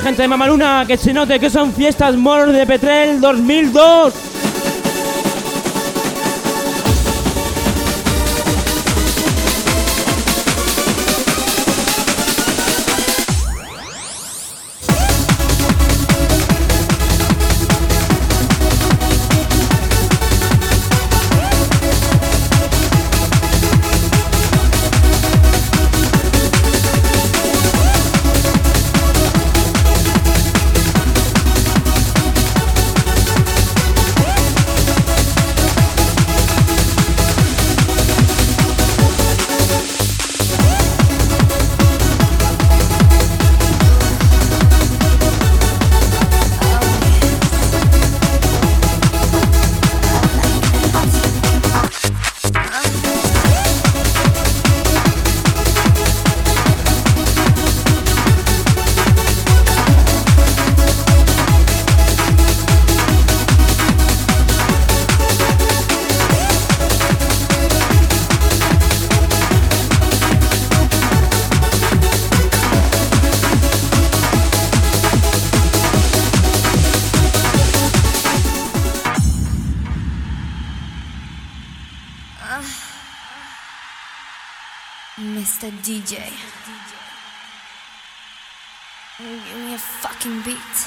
gente de Mamaluna, que se note que son fiestas moros de Petrel 2002. DJ. Give me a fucking beat.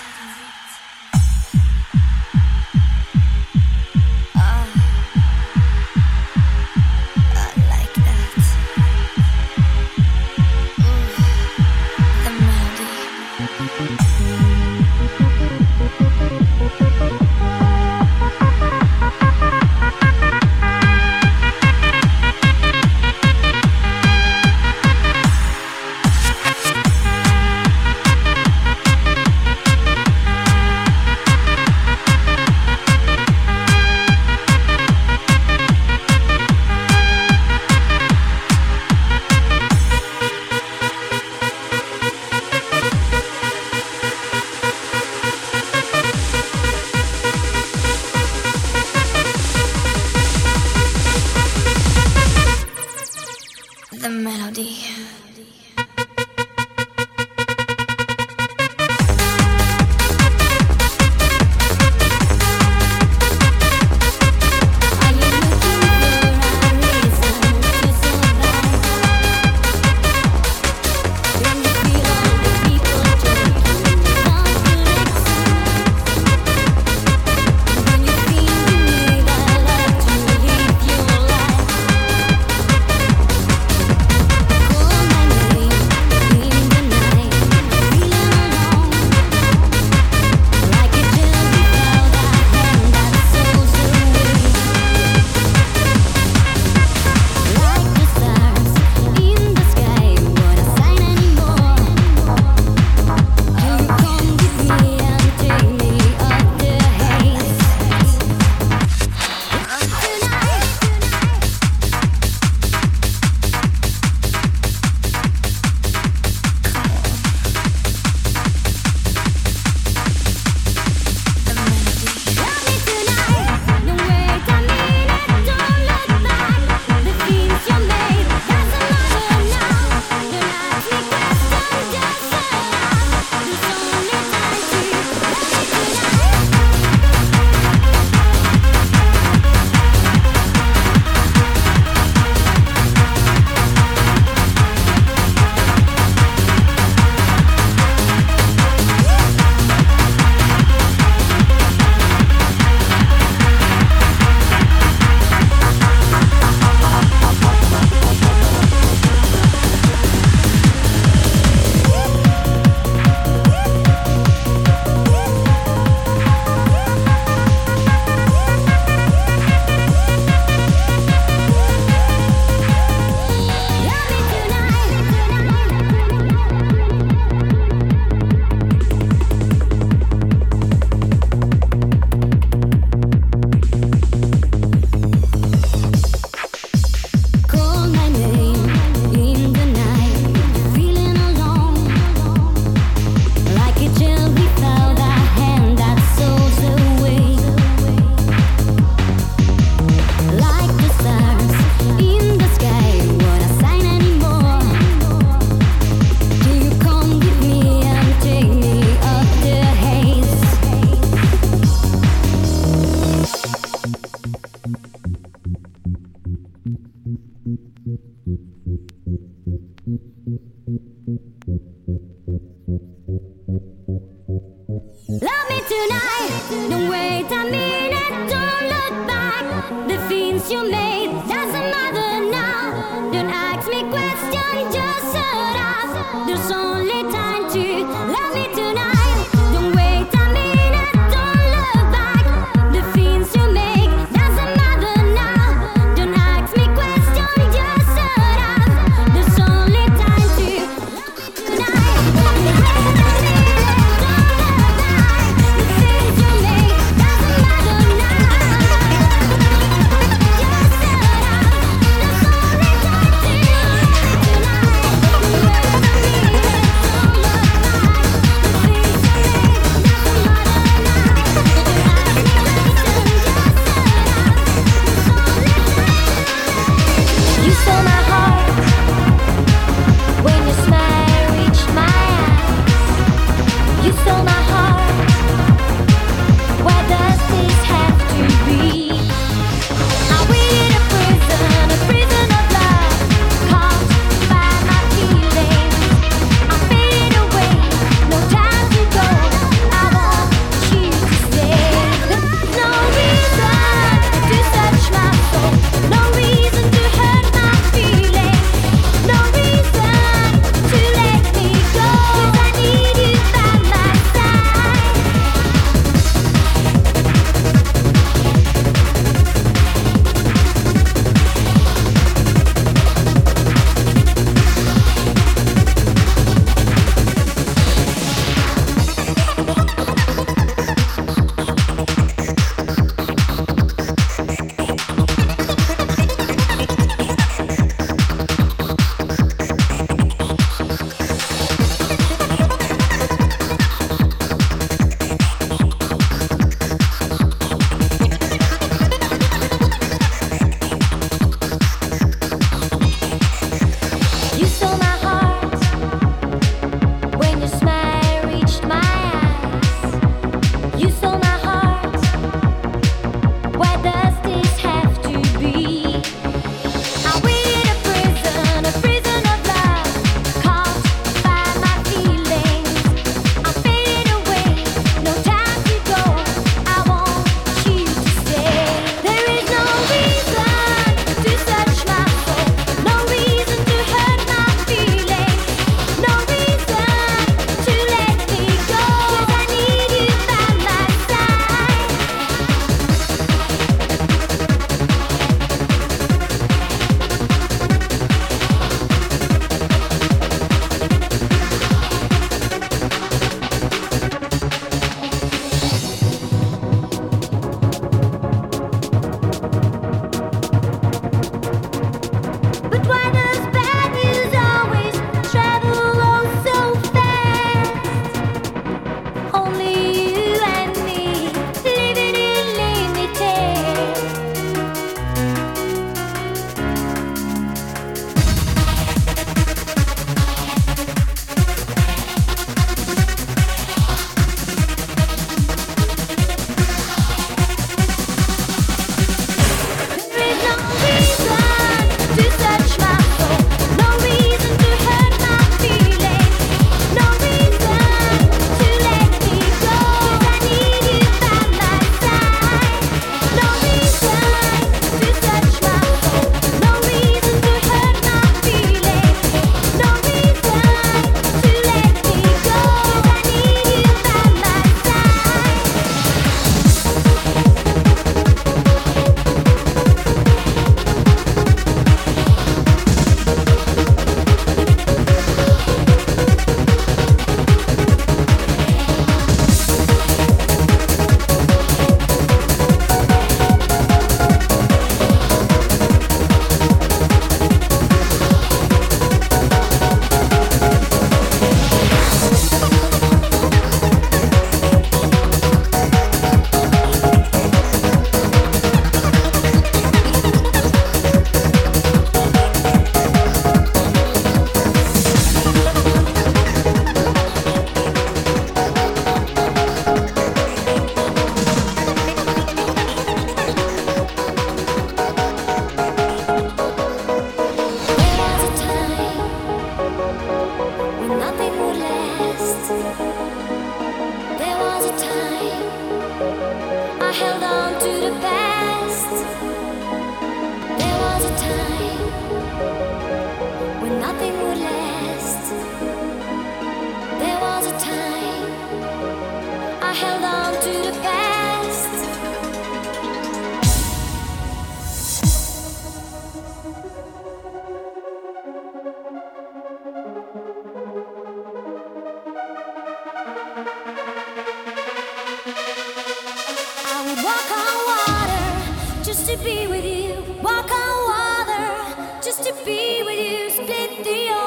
Hot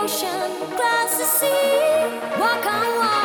ocean, cross the sea, walk on you.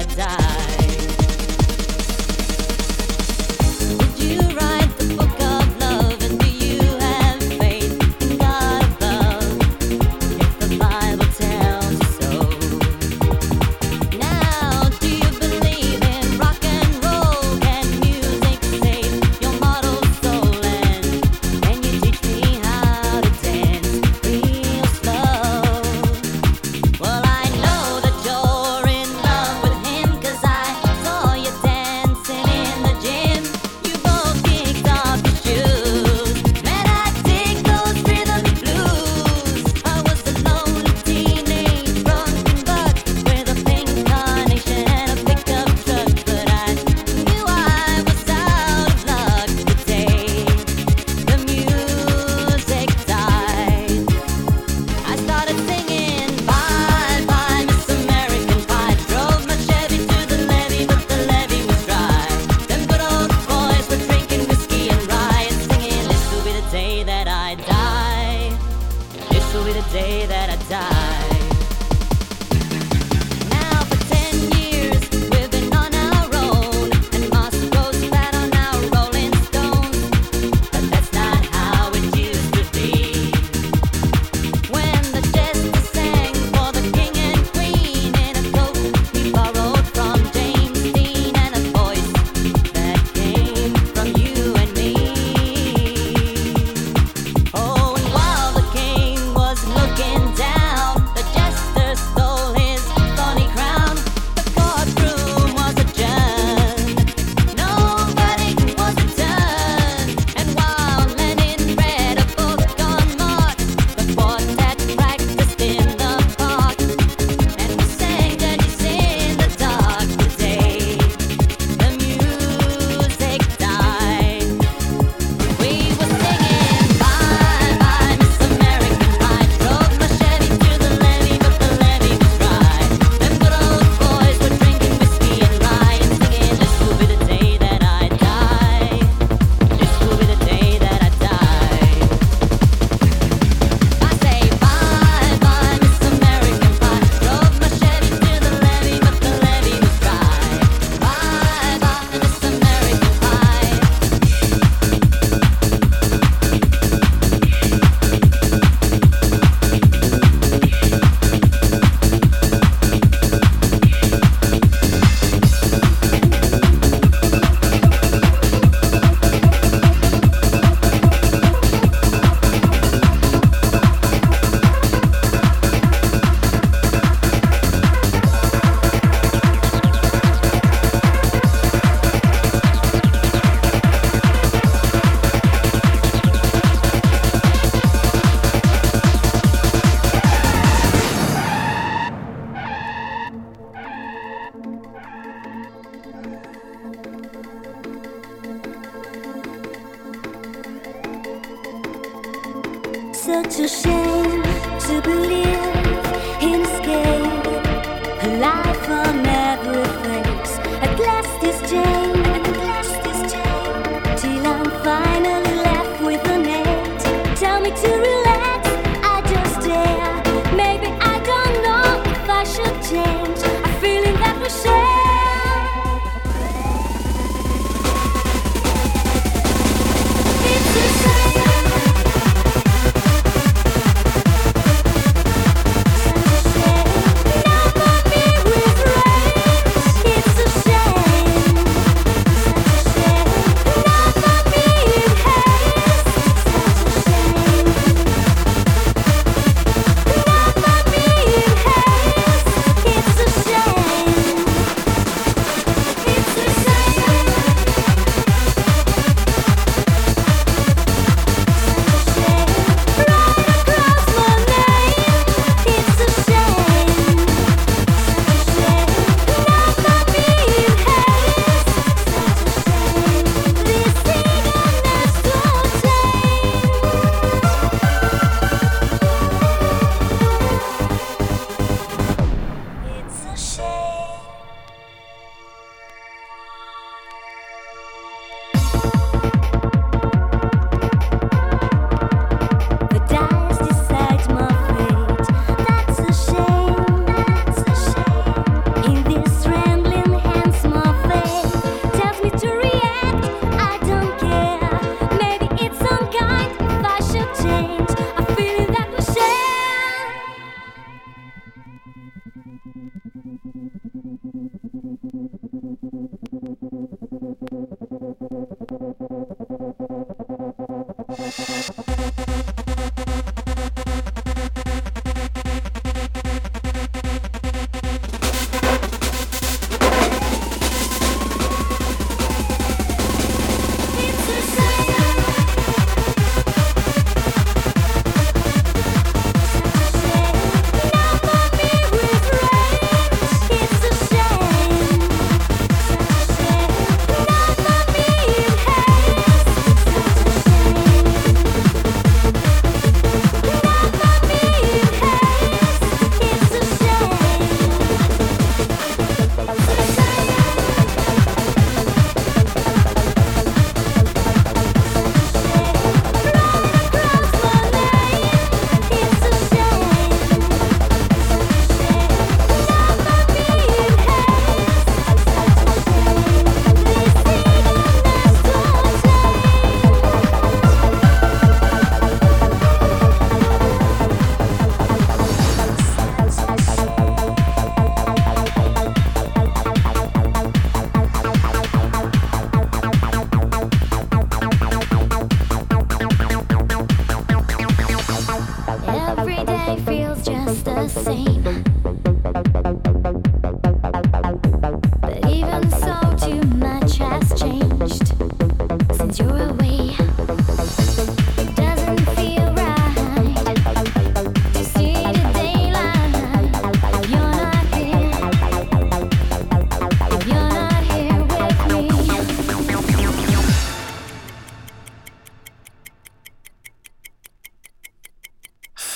Such a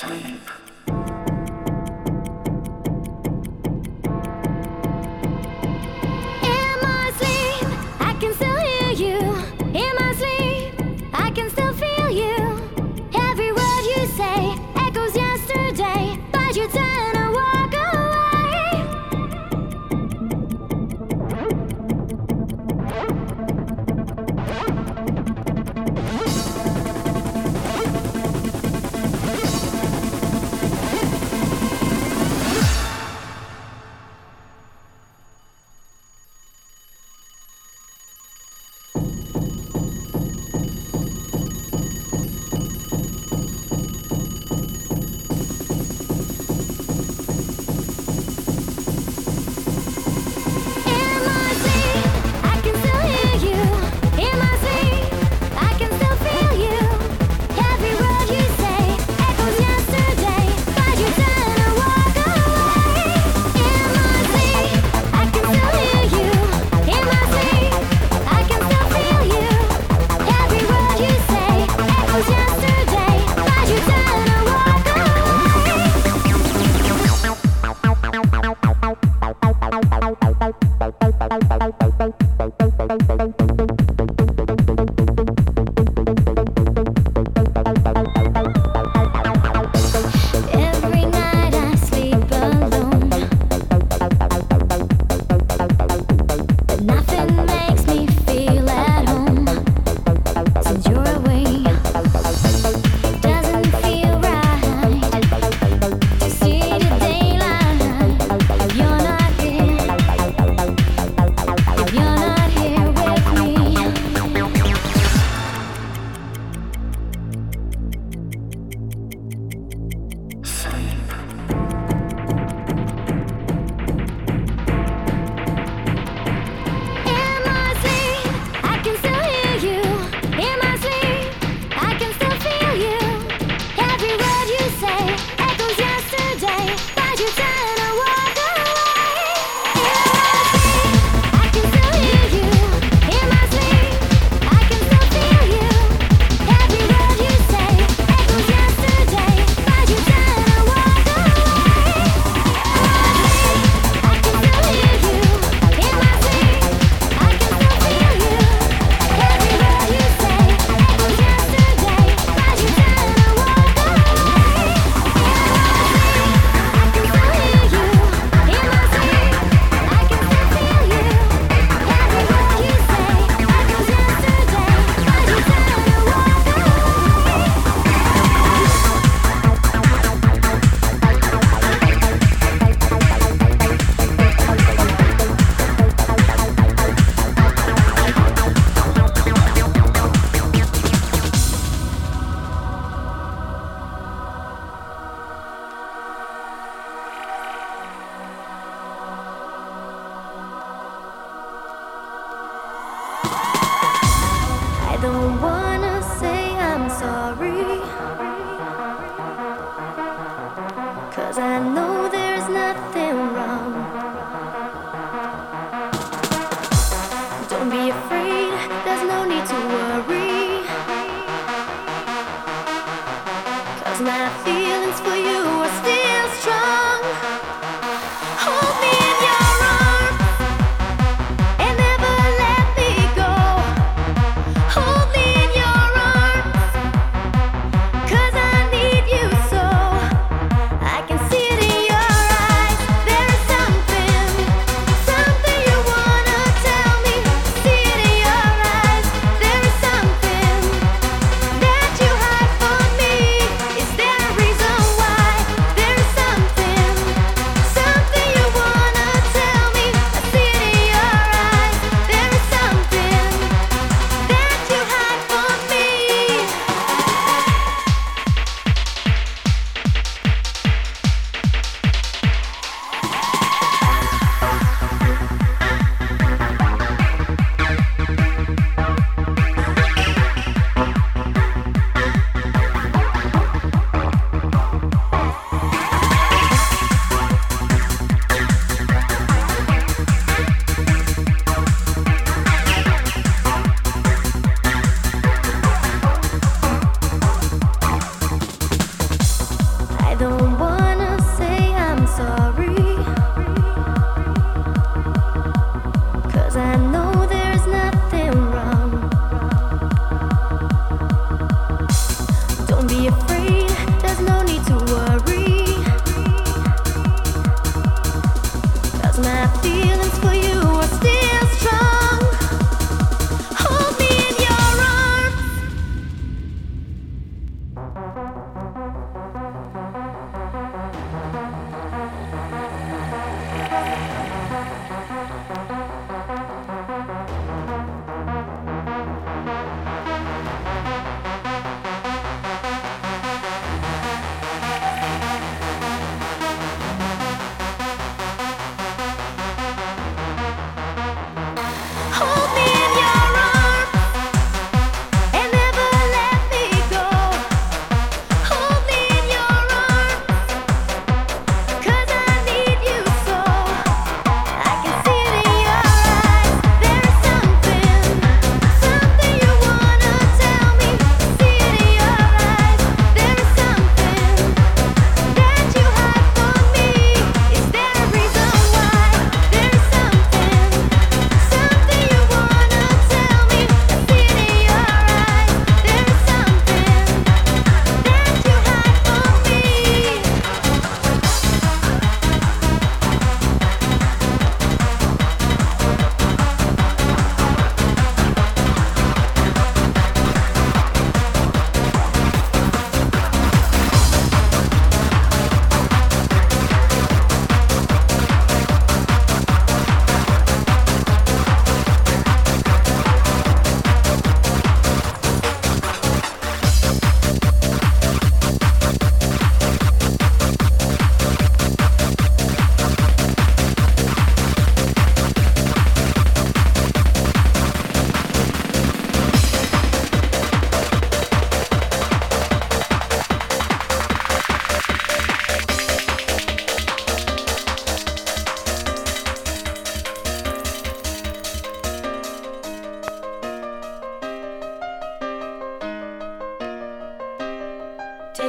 Hold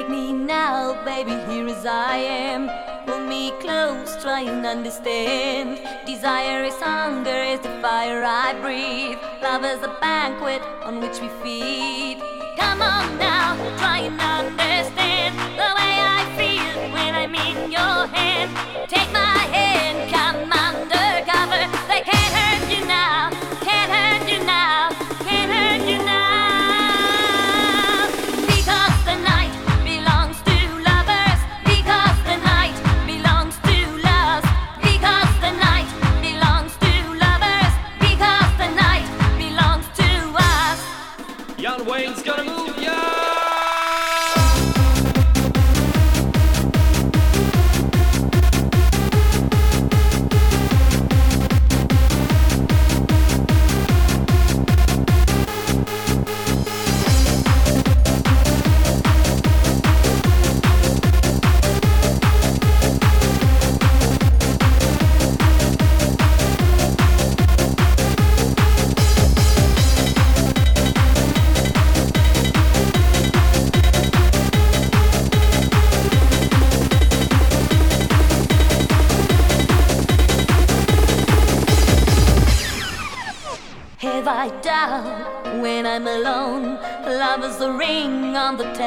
Me now, baby, here as I am. Pull me close, try and understand. Desire is hunger, is the fire I breathe. Love is a banquet on which we feed. Come on now, try and understand the way I feel when I'm in your hand. Take my hand,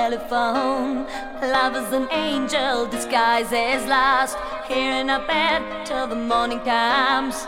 telephone. Love is an angel disguised as lust. Here in a bed till the morning comes.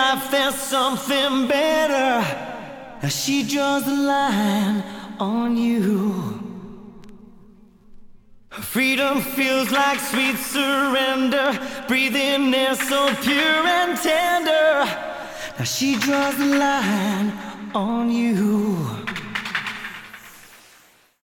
life there's something better. Now she draws the line on you. Freedom feels like sweet surrender. Breathing air so pure and tender. Now she draws the line.